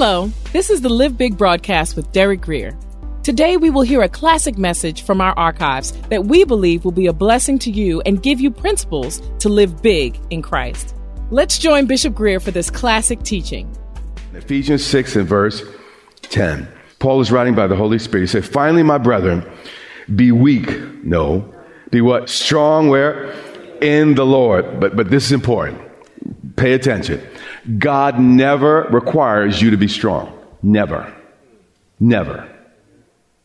Hello, this is the Live Big broadcast with Derek Grier. Today we will hear a classic message from our archives that we believe will be a blessing to you and give you principles to live big in Christ. Let's join Bishop Grier for this classic teaching. Ephesians 6 and verse 10. Paul is writing by the Holy Spirit. He said, Finally, my brethren, be weak. No. Be what? Strong where? In the Lord. But, but this is important. Pay attention. God never requires you to be strong. Never. Never.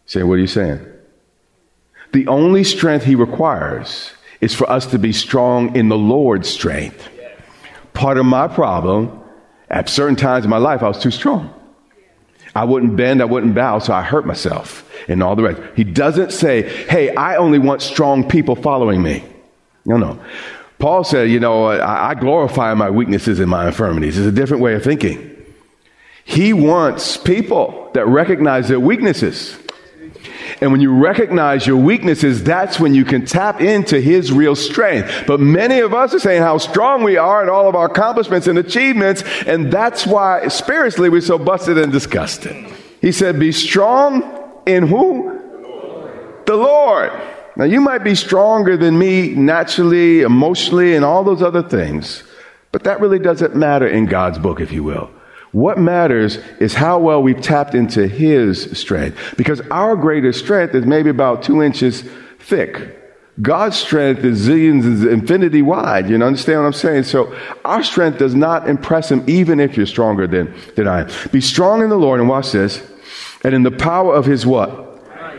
Say, what are you saying? The only strength he requires is for us to be strong in the Lord's strength. Part of my problem, at certain times in my life, I was too strong. I wouldn't bend, I wouldn't bow, so I hurt myself and all the rest. He doesn't say, hey, I only want strong people following me. No, no. Paul said, you know, I, glorify my weaknesses and my infirmities. It's a different way of thinking. He wants people that recognize their weaknesses. And when you recognize your weaknesses, that's when you can tap into his real strength. But many of us are saying how strong we are in all of our accomplishments and achievements, and that's why spiritually we're so busted and disgusted. He said, Be strong in who? The Lord. The Lord. Now, you might be stronger than me naturally, emotionally, and all those other things, but that really doesn't matter in God's book, if you will. What matters is how well we've tapped into His strength. Because our greatest strength is maybe about two inches thick. God's strength is zillions is infinity wide. You understand what I'm saying? So our strength does not impress Him even if you're stronger than, than I am. Be strong in the Lord, and watch this, and in the power of His what?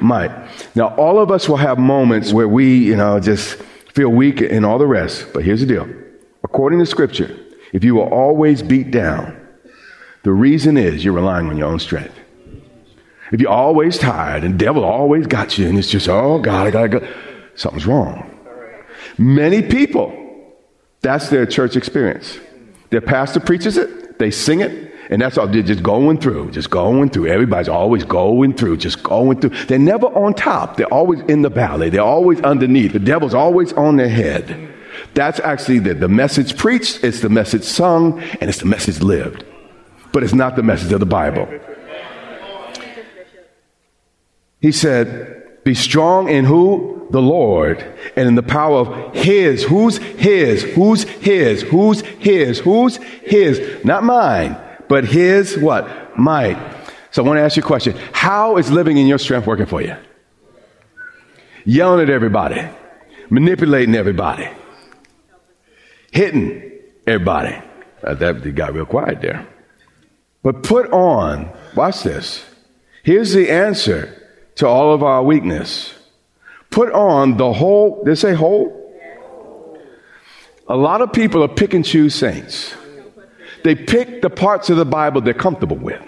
Might. Now, all of us will have moments where we, you know, just feel weak and all the rest. But here's the deal. According to Scripture, if you are always beat down, the reason is you're relying on your own strength. If you're always tired and devil always got you and it's just, oh God, I gotta go, something's wrong. Many people, that's their church experience. Their pastor preaches it, they sing it, and that's all they're just going through, just going through. Everybody's always going through, just going through. They're never on top. They're always in the valley. They're always underneath. The devil's always on their head. That's actually the, the message preached, it's the message sung, and it's the message lived but it's not the message of the Bible. He said, Be strong in who? The Lord. And in the power of His. Who's His? Who's His? Who's His? Who's His? Not mine, but His what? Might. So I want to ask you a question. How is living in your strength working for you? Yelling at everybody, manipulating everybody, hitting everybody. Uh, that got real quiet there. But put on, watch this. Here's the answer to all of our weakness. Put on the whole, did they say whole? A lot of people are pick and choose saints. They pick the parts of the Bible they're comfortable with.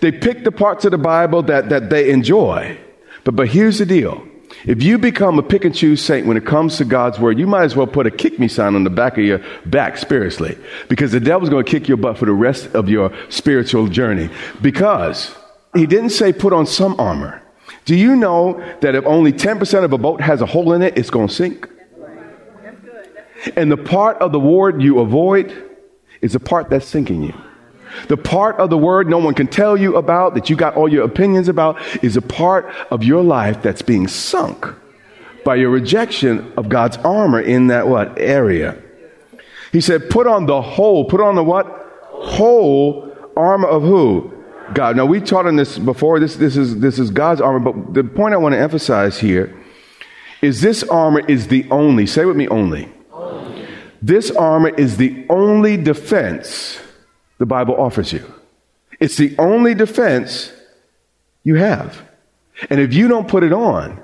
They pick the parts of the Bible that, that they enjoy. But, but here's the deal. If you become a pick and choose saint when it comes to God's word, you might as well put a kick me sign on the back of your back spiritually because the devil's going to kick your butt for the rest of your spiritual journey because he didn't say put on some armor. Do you know that if only 10% of a boat has a hole in it, it's going to sink? And the part of the word you avoid is the part that's sinking you. The part of the word no one can tell you about, that you got all your opinions about, is a part of your life that's being sunk by your rejection of God's armor in that what area. He said, put on the whole, put on the what? Whole armor of who? God. Now we taught on this before. This, this is, this is God's armor, but the point I want to emphasize here is this armor is the only, say with me, only. This armor is the only defense the Bible offers you. It's the only defense you have. And if you don't put it on,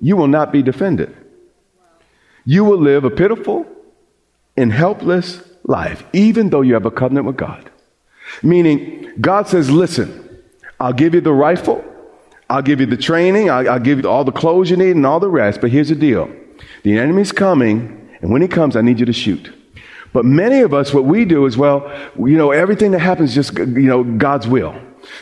you will not be defended. You will live a pitiful and helpless life, even though you have a covenant with God. Meaning, God says, listen, I'll give you the rifle, I'll give you the training, I'll, I'll, give you all the clothes you need and all the rest, but here's the deal. The enemy's coming, and when he comes, I need you to shoot. But many of us, what we do is, well, you know, everything that happens just, you know, God's will.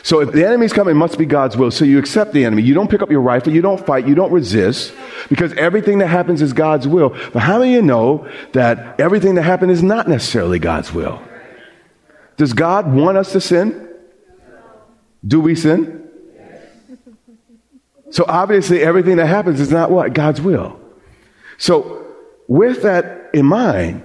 So if the enemy's coming, it must be God's will. So you accept the enemy. You don't pick up your rifle. You don't fight. You don't resist because everything that happens is God's will. But how do you know that everything that happened is not necessarily God's will? Does God want us to sin? Do we sin? So obviously, everything that happens is not what? God's will. So, with that in mind,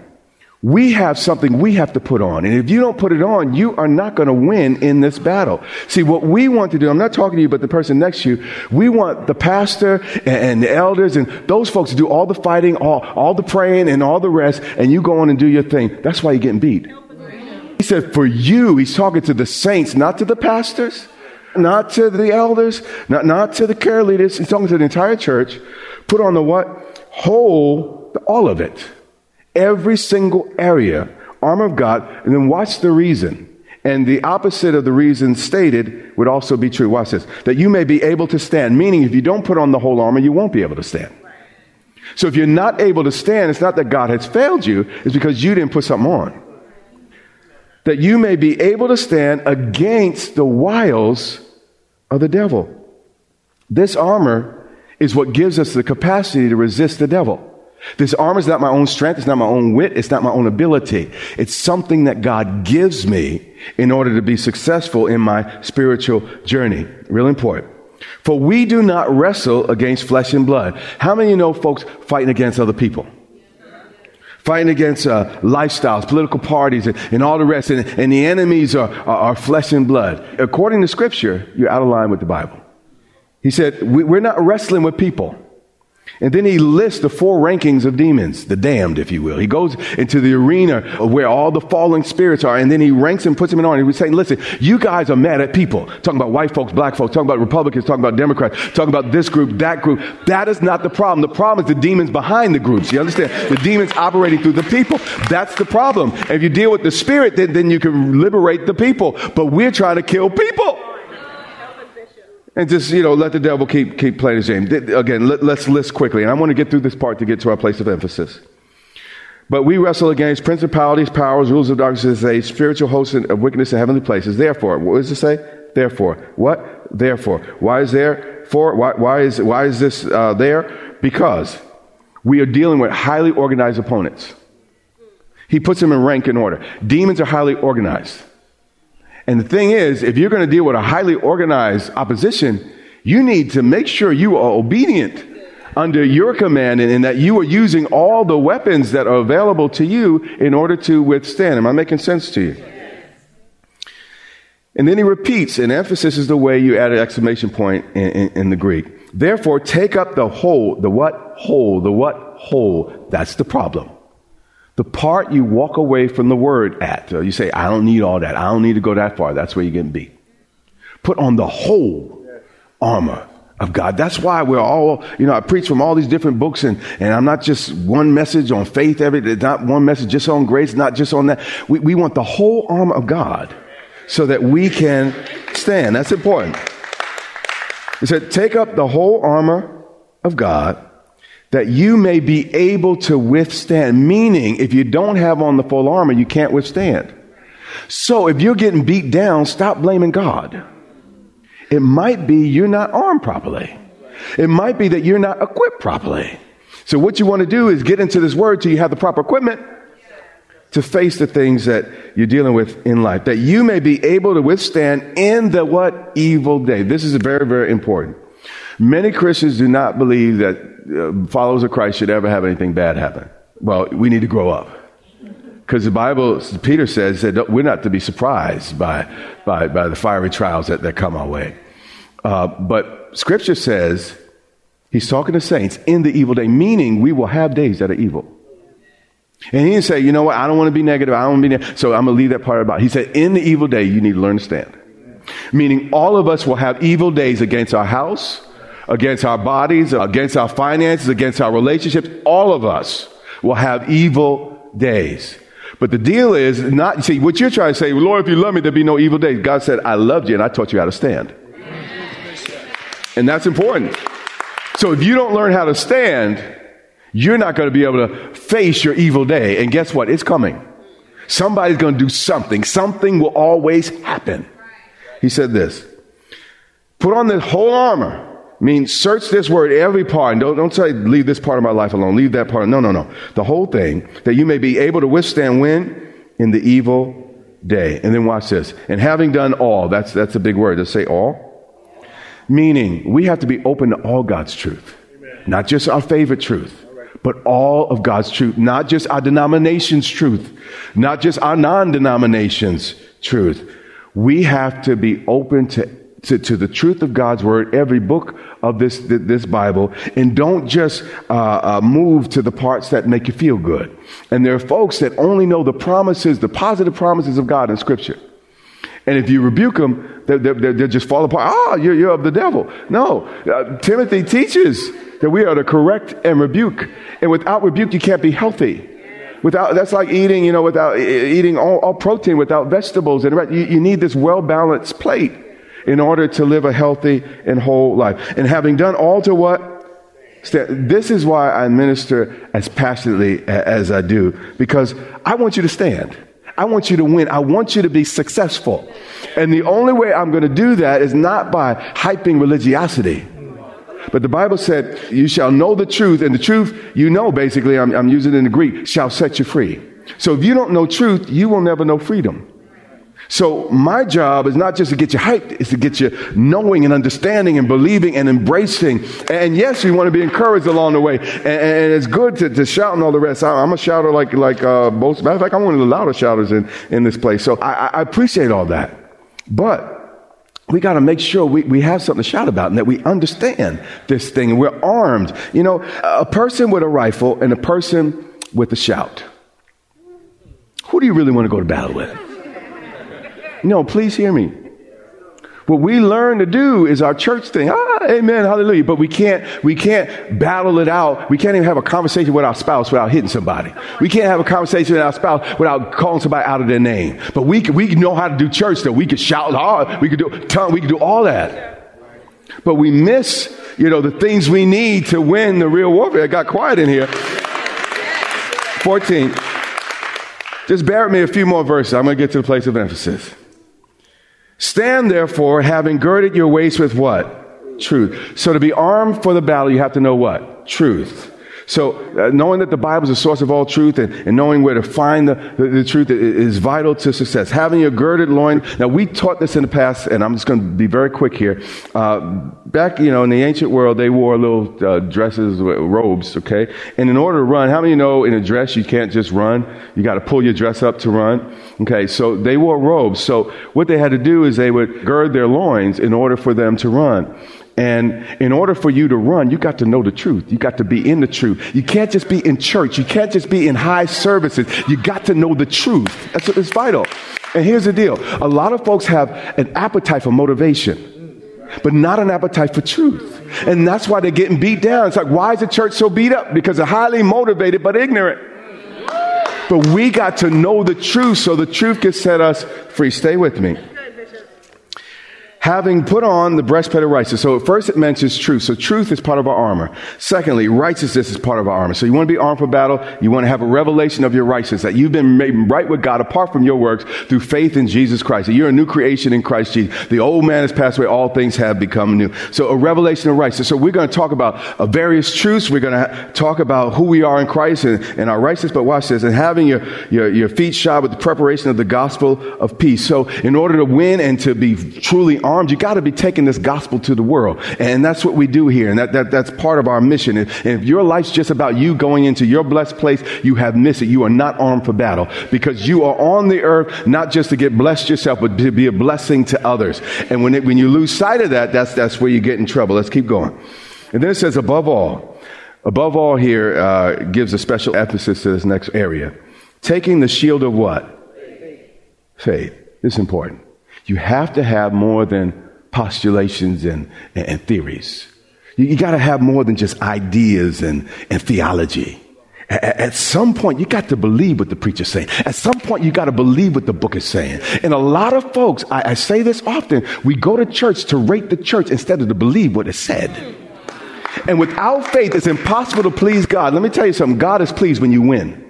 we have something we have to put on. And if you don't put it on, you are not going to win in this battle. See, what we want to do, I'm not talking to you, but the person next to you, we want the pastor and, and the elders and those folks to do all the fighting, all, all the praying and all the rest, and you go on and do your thing. That's why you're getting beat. He said, for you, he's talking to the saints, not to the pastors, not to the elders, not, not to the care leaders. He's talking to the entire church. Put on the what? Whole, all of it. Every single area, armor of God, and then watch the reason. And the opposite of the reason stated would also be true. Watch this. That you may be able to stand. Meaning, if you don't put on the whole armor, you won't be able to stand. So if you're not able to stand, it's not that God has failed you, it's because you didn't put something on that you may be able to stand against the wiles of the devil. This armor is what gives us the capacity to resist the devil. This armor is not my own strength. It's not my own wit. It's not my own ability. It's something that God gives me in order to be successful in my spiritual journey. Real important. For we do not wrestle against flesh and blood. How many of you know folks fighting against other people? fighting against uh, lifestyles, political parties, and, and, all the rest. And, and the enemies are, are, are, flesh and blood. According to Scripture, you're out of line with the Bible. He said, we, We're not wrestling with people. And then he lists the four rankings of demons, the damned, if you will. He goes into the arena where all the falling spirits are, and then he ranks them, puts them in order. He was saying, listen, you guys are mad at people. Talking about white folks, black folks, talking about Republicans, talking about Democrats, talking about this group, that group. That is not the problem. The problem is the demons behind the groups. You understand? The demons operating through the people. That's the problem. And if you deal with the spirit, then, then you can liberate the people. But we're trying to kill people and just you know let the devil keep keep playing his game. Again, let, us list quickly, and I want to get through this part to get to our place of emphasis. But we wrestle against principalities, powers, rules of darkness, a spiritual hosts of wickedness in heavenly places. Therefore, what does it say? Therefore, what? Therefore, why is there? For why, why is why is this uh, there? Because we are dealing with highly organized opponents. He puts them in rank and order. Demons are highly organized. And the thing is, if you're going to deal with a highly organized opposition, you need to make sure you are obedient under your command and, and, that you are using all the weapons that are available to you in order to withstand. Am I making sense to you? And then he repeats, and emphasis is the way you add an exclamation point in, in, in the Greek. Therefore, take up the whole, the what? Whole, the what? Whole. That's the problem the part you walk away from the word at. You say, I don't need all that. I don't need to go that far. That's where you're getting beat. Put on the whole armor of God. That's why we're all, you know, I preach from all these different books and, and I'm not just one message on faith every, not one message just on grace, not just on that. We, we want the whole armor of God so that we can stand. That's important. He said, take up the whole armor of God that you may be able to withstand. Meaning, if you don't have on the full armor, you can't withstand. So if you're getting beat down, stop blaming God. It might be you're not armed properly. It might be that you're not equipped properly. So what you want to do is get into this word till you have the proper equipment to face the things that you're dealing with in life, that you may be able to withstand in the what evil day. This is very, very important. Many Christians do not believe that uh, followers of Christ should ever have anything bad happen. Well, we need to grow up. Because the Bible, Peter says that we're not to be surprised by, by, by the fiery trials that, that come our way. Uh, but Scripture says, he's talking to saints in the evil day, meaning we will have days that are evil. And he didn't say, you know what, I don't want to be negative, I don't want to be so I'm going to leave that part about. He said, in the evil day, you need to learn to stand. Meaning all of us will have evil days against our house, against our bodies, against our finances, against our relationships. All of us will have evil days. But the deal is not, see, what you're trying to say, Lord, if you love me, there'll be no evil days. God said, I loved you and I taught you how to stand. And that's important. So if you don't learn how to stand, you're not going to be able to face your evil day. And guess what? It's coming. Somebody's going to do something. Something will always happen. He said this Put on the whole armor. I mean, search this word every part. And don't, don't say, leave this part of my life alone. Leave that part. No, no, no. The whole thing, that you may be able to withstand when? In the evil day. And then watch this. And having done all, that's, that's a big word. Let's say all. Meaning, we have to be open to all God's truth. Amen. Not just our favorite truth, but all of God's truth. Not just our denomination's truth. Not just our non denomination's truth. We have to be open to to, to, the truth of God's word, every book of this, this Bible, and don't just uh, uh, move to the parts that make you feel good. And there are folks that only know the promises, the positive promises of God in Scripture. And if you rebuke them, they, they, they just fall apart. Ah, oh, you're, you're of the devil. No, uh, Timothy teaches that we are to correct and rebuke. And without rebuke, you can't be healthy. Without, that's like eating, you know, without eating all, all protein without vegetables. And you, you need this well balanced plate in order to live a healthy and whole life. And having done all to what? This is why I minister as passionately as I do, because I want you to stand. I want you to win. I want you to be successful. And the only way I'm going to do that is not by hyping religiosity. But the Bible said, you shall know the truth, and the truth, you know, basically, I'm, I'm using it in the Greek, shall set you free. So if you don't know truth, you will never know freedom. So my job is not just to get you hyped, it's to get you knowing and understanding and believing and embracing. And yes, we want to be encouraged along the way. And, and it's good to, to, shout and all the rest. I'm a shouter like, like, uh, most, matter of fact, I'm one of the loudest shouters in, in this place. So I, I appreciate all that. But we got to make sure we, we have something to shout about and that we understand this thing we're armed. You know, a person with a rifle and a person with a shout. Who do you really want to go to battle with? No, please hear me. What we learn to do is our church thing. Ah, amen, hallelujah. But we can't, we can't battle it out. We can't even have a conversation with our spouse without hitting somebody. We can't have a conversation with our spouse without calling somebody out of their name. But we we know how to do church though. We could shout hard. We could do tongue. We could do all that. But we miss, you know, the things we need to win the real warfare. It got quiet in here. 14. Just bear with me a few more verses. I'm going to get to the place of emphasis. Stand therefore, having girded your waist with what? Truth. So to be armed for the battle, you have to know what? Truth. So, uh, knowing that the Bible is the source of all truth and, and knowing where to find the, the, the, truth is vital to success. Having a girded loin. Now, we taught this in the past, and I'm just going to be very quick here. Uh, back, you know, in the ancient world, they wore little uh, dresses, robes, okay? And in order to run, how many know in a dress you can't just run? You got to pull your dress up to run. Okay, so they wore robes. So, what they had to do is they would gird their loins in order for them to run. And in order for you to run, you got to know the truth. You got to be in the truth. You can't just be in church. You can't just be in high services. You got to know the truth. That's it's vital. And here's the deal. A lot of folks have an appetite for motivation, but not an appetite for truth. And that's why they're getting beat down. It's like, why is the church so beat up? Because they're highly motivated but ignorant. But we got to know the truth so the truth can set us free. Stay with me having put on the breastplate of righteousness. So at first it mentions truth. So truth is part of our armor. Secondly, righteousness is part of our armor. So you want to be armed for battle. You want to have a revelation of your righteousness, that you've been made right with God apart from your works through faith in Jesus Christ. That you're a new creation in Christ Jesus. The old man has passed away. All things have become new. So a revelation of righteousness. So we're going to talk about uh, various truths. We're going to talk about who we are in Christ and, and our righteousness. But watch this. And having your, your, your feet shod with the preparation of the gospel of peace. So in order to win and to be truly armed, armed, you got to be taking this gospel to the world. And that's what we do here. And that, that, that's part of our mission. If, if your life's just about you going into your blessed place, you have missed it. You are not armed for battle because you are on the earth not just to get blessed yourself, but to be a blessing to others. And when, it, when you lose sight of that, that's, that's where you get in trouble. Let's keep going. And then it says, above all, above all here uh, gives a special emphasis to this next area. Taking the shield of what? Faith. Faith. This is important. You have to have more than postulations and, and, and theories. You, you got to have more than just ideas and, and theology. At, some point, you got to believe what the preacher's saying. At some point, you got to believe what the book is saying. And a lot of folks, I, I say this often, we go to church to rate the church instead of to believe what is said. And without faith, it's impossible to please God. Let me tell you something God is pleased when you win.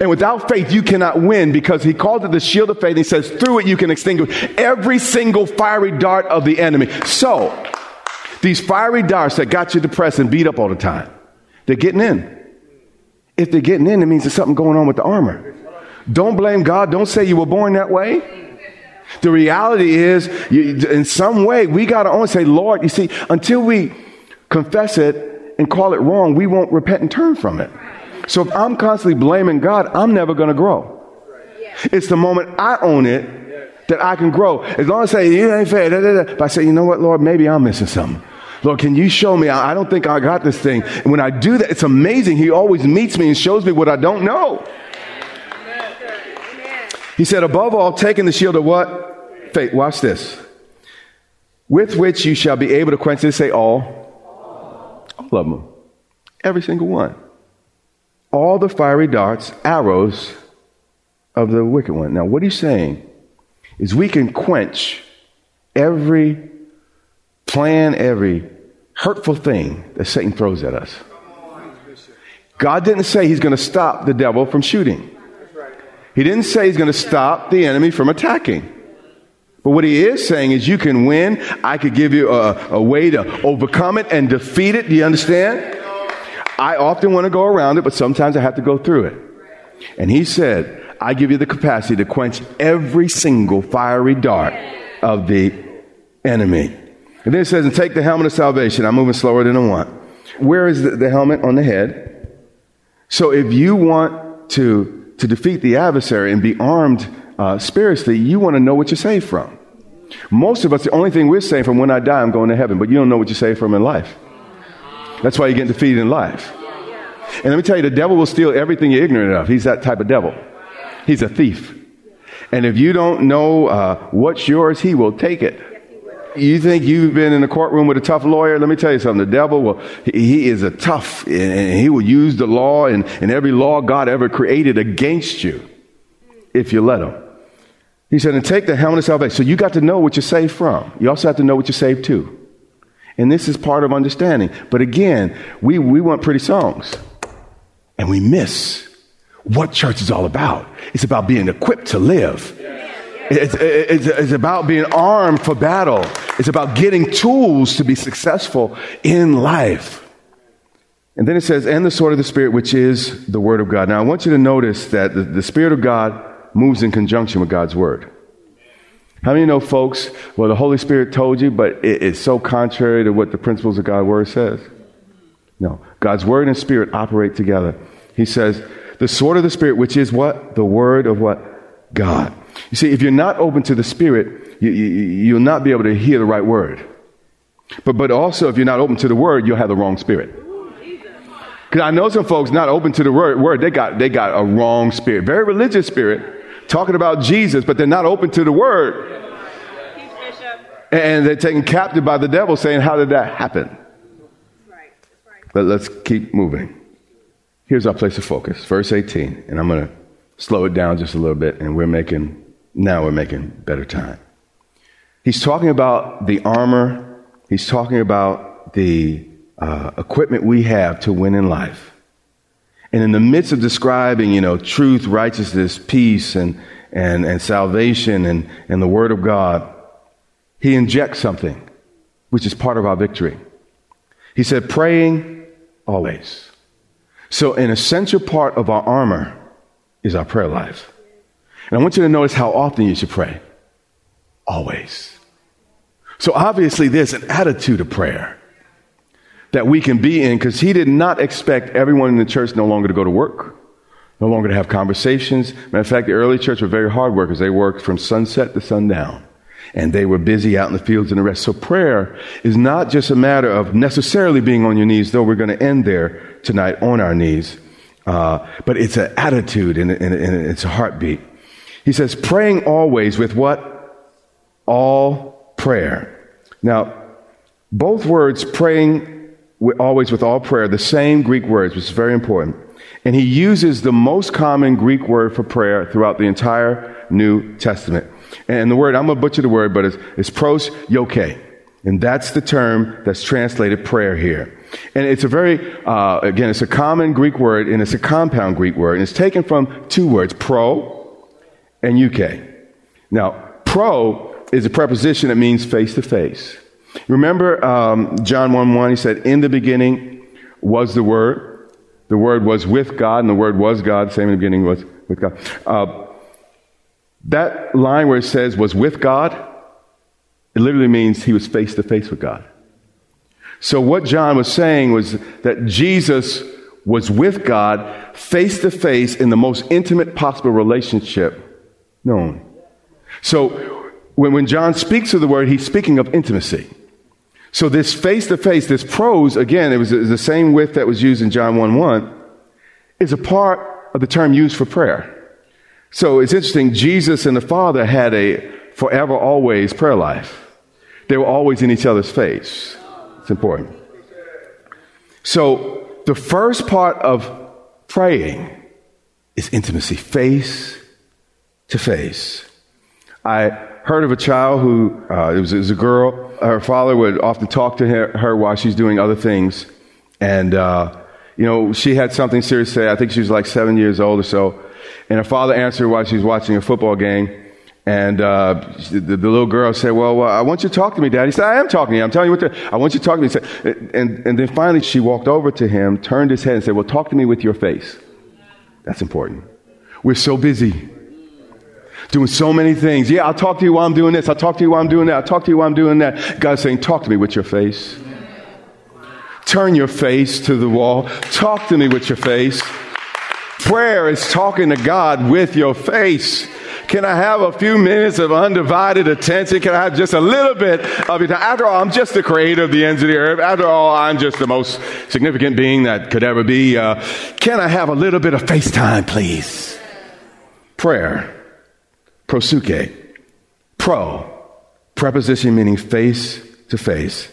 And without faith, you cannot win because he called it the shield of faith. And He says, through it, you can extinguish every single fiery dart of the enemy. So, these fiery darts that got you depressed and beat up all the time, they're getting in. If they're getting in, it means there's something going on with the armor. Don't blame God. Don't say you were born that way. The reality is, you, in some way, we got to only say, Lord, you see, until we confess it and call it wrong, we won't repent and turn from it. So if I'm constantly blaming God, I'm never going to grow. It's the moment I own it that I can grow. As long as I say, you ain't fair, da, da, da. but I say, you know what, Lord, maybe I'm missing something. Lord, can you show me? I, I don't think I got this thing. And when I do that, it's amazing. He always meets me and shows me what I don't know. He said, above all, taking the shield of what? Faith. Watch this. With which you shall be able to quench this. Say all. All of them. Every single one all the fiery darts, arrows of the wicked one. Now, what he's saying is we can quench every plan, every hurtful thing that Satan throws at us. God didn't say he's going to stop the devil from shooting. He didn't say he's going to stop the enemy from attacking. But what he is saying is you can win. I could give you a, a way to overcome it and defeat it. Do you understand? I often want to go around it, but sometimes I have to go through it. And he said, I give you the capacity to quench every single fiery dart of the enemy. And then it says, and take the helmet of salvation. I'm moving slower than I want. Where is the, the helmet on the head? So if you want to, to defeat the adversary and be armed uh, spiritually, you want to know what you're saved from. Most of us, the only thing we're saved from when I die, I'm going to heaven, but you don't know what you're saved from in life. That's why you get defeated in life. And let me tell you, the devil will steal everything you're ignorant of. He's that type of devil. He's a thief. And if you don't know uh, what's yours, he will take it. You think you've been in a courtroom with a tough lawyer? Let me tell you something. The devil will, he is a tough, and he will use the law and, and every law God ever created against you if you let him. He said, and take the helmet of salvation. So you got to know what you're saved from. You also have to know what you're saved to. And this is part of understanding. But again, we, we want pretty songs. And we miss what church is all about. It's about being equipped to live. It's, it's, it's, about being armed for battle. It's about getting tools to be successful in life. And then it says, and the sword of the Spirit, which is the Word of God. Now, I want you to notice that the, the Spirit of God moves in conjunction with God's Word. How many know, folks, well, the Holy Spirit told you, but it is so contrary to what the principles of God's Word says? No. God's Word and Spirit operate together. He says, the sword of the Spirit, which is what? The Word of what? God. You see, if you're not open to the Spirit, you, you, will not be able to hear the right word. But, but also, if you're not open to the Word, you'll have the wrong Spirit. Because I know some folks not open to the word, word, they got, they got a wrong spirit. Very religious spirit talking about Jesus, but they're not open to the word. And they're taken captive by the devil, saying, How did that happen? But let's keep moving. Here's our place of focus, verse 18. And I'm going to slow it down just a little bit, and we're making, now we're making better time. He's talking about the armor, he's talking about the uh, equipment we have to win in life. And in the midst of describing, you know, truth, righteousness, peace, and, and, and salvation and, and the Word of God, he injects something, which is part of our victory. He said, praying always. So, an essential part of our armor is our prayer life. And I want you to notice how often you should pray. always. So obviously, there's an attitude of prayer that we can be in because he did not expect everyone in the church no longer to go to work, no longer to have conversations. Matter of fact, the early church were very hard workers. They worked from sunset to sundown. And they were busy out in the fields and the rest. So prayer is not just a matter of necessarily being on your knees, though we're going to end there tonight on our knees. Uh, but it's an attitude and, and, and it's a heartbeat. He says, praying always with what? All prayer. Now, both words, praying always with all prayer, the same Greek words, which is very important. And he uses the most common Greek word for prayer throughout the entire New Testament. And the word, I'm going to butcher the word, but it's, it's pros yoke. And that's the term that's translated prayer here. And it's a very, uh, again, it's a common Greek word and it's a compound Greek word. And it's taken from two words, pro and euche. Now, pro is a preposition that means face to face. Remember um, John 1 1, he said, In the beginning was the Word. The Word was with God, and the Word was God. Same in the beginning was with God. Uh, that line where it says was with God, it literally means he was face to face with God. So what John was saying was that Jesus was with God face to face in the most intimate possible relationship known. So when, when John speaks of the word, he's speaking of intimacy. So this face to face, this prose, again, it was the same with that was used in John 1 1, is a part of the term used for prayer. So it's interesting, Jesus and the Father had a forever, always prayer life. They were always in each other's face. It's important. So the first part of praying is intimacy, face to face. I heard of a child who, uh, it, was, it, was, a girl, her father would often talk to her, her while she's doing other things. And, uh, you know, she had something serious to say. I think she was like seven years old or so. And her father answered while she was watching a football game. And uh, the, the, little girl said, well, well, I want you to talk to me, Dad. He said, I am talking to you. I'm telling you what to, I want you to talk to me. Said, and, and then finally she walked over to him, turned his head and said, well, talk to me with your face. That's important. We're so busy doing so many things. Yeah, I'll talk to you while I'm doing this. I'll talk to you while I'm doing that. I'll talk to you while I'm doing that. God's saying, talk to me with your face. Turn your face to the wall. Talk to me with your face. Prayer is talking to God with your face. Can I have a few minutes of undivided attention? Can I have just a little bit of it? After all, I'm just the creator of the ends of the earth. After all, I'm just the most significant being that could ever be. Uh, can I have a little bit of FaceTime, please? Prayer. Proseuche. Pro. Preposition meaning face to face.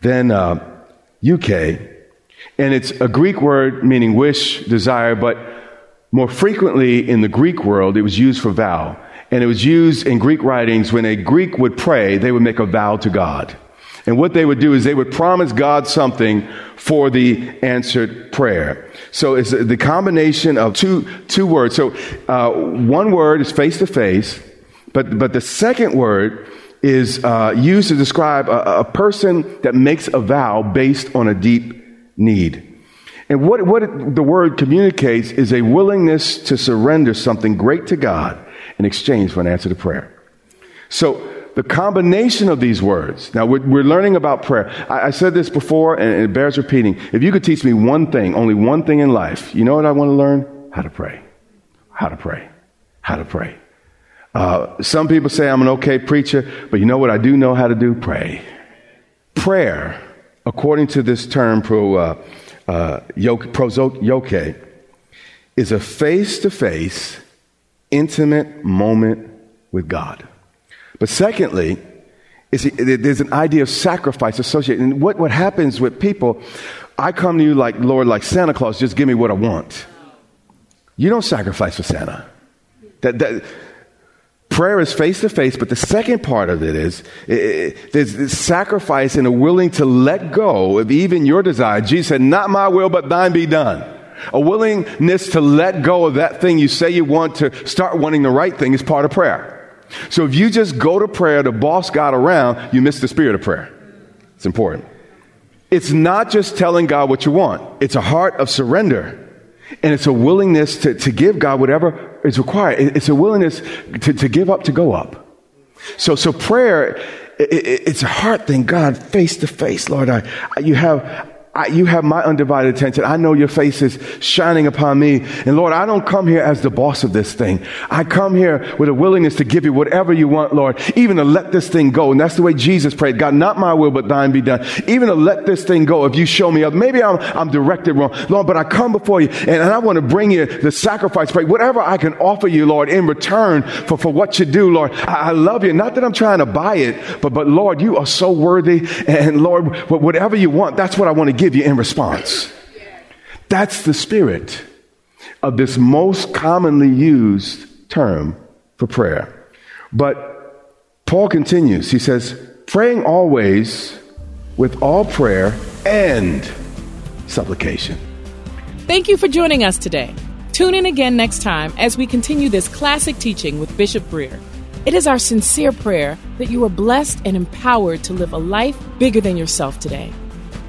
Then uh, euche. And it's a Greek word meaning wish, desire, but more frequently in the Greek world, it was used for vow. And it was used in Greek writings when a Greek would pray, they would make a vow to God. And what they would do is they would promise God something for the answered prayer. So it's the combination of two, two words. So uh, one word is face to face, but, but the second word is uh, used to describe a, a person that makes a vow based on a deep need. And what, what it, the word communicates is a willingness to surrender something great to God in exchange for an answer to prayer. So the combination of these words, now we're, we're learning about prayer. I, I, said this before and it bears repeating. If you could teach me one thing, only one thing in life, you know what I want to learn? How to pray. How to pray. How to pray. Uh, some people say I'm an okay preacher, but you know what I do know how to do? Pray. Prayer, according to this term, pro, uh, uh, yoke is a face to face, intimate moment with God. But secondly, there's an idea of sacrifice associated. And what, what happens with people, I come to you like, Lord, like Santa Claus, just give me what I want. You don't sacrifice for Santa. That, that, Prayer is face to face, but the second part of it is it, it, there's this sacrifice and a willing to let go of even your desire. Jesus said, Not my will, but thine be done. A willingness to let go of that thing you say you want to start wanting the right thing is part of prayer. So if you just go to prayer to boss God around, you miss the spirit of prayer. It's important. It's not just telling God what you want, it's a heart of surrender. And it's a willingness to, to give God whatever is required. It's a willingness to, to give up to go up. So, so prayer, it, it, it's a heart thing. God, face to face, Lord, I, you have, I, you have my undivided attention. I know your face is shining upon me. And Lord, I don't come here as the boss of this thing. I come here with a willingness to give you whatever you want, Lord, even to let this thing go. And that's the way Jesus prayed. God, not my will, but thine be done. Even to let this thing go. If you show me up, maybe I'm, I'm directed wrong, Lord, but I come before you and, and I want to bring you the sacrifice, pray, whatever I can offer you, Lord, in return for, for what you do, Lord. I, I love you. Not that I'm trying to buy it, but, but Lord, you are so worthy. And Lord, whatever you want, that's what I want to give you in response. That's the spirit of this most commonly used term for prayer. But Paul continues. He says, praying always with all prayer and supplication. Thank you for joining us today. Tune in again next time as we continue this classic teaching with Bishop Grier. It is our sincere prayer that you are blessed and empowered to live a life bigger than yourself today.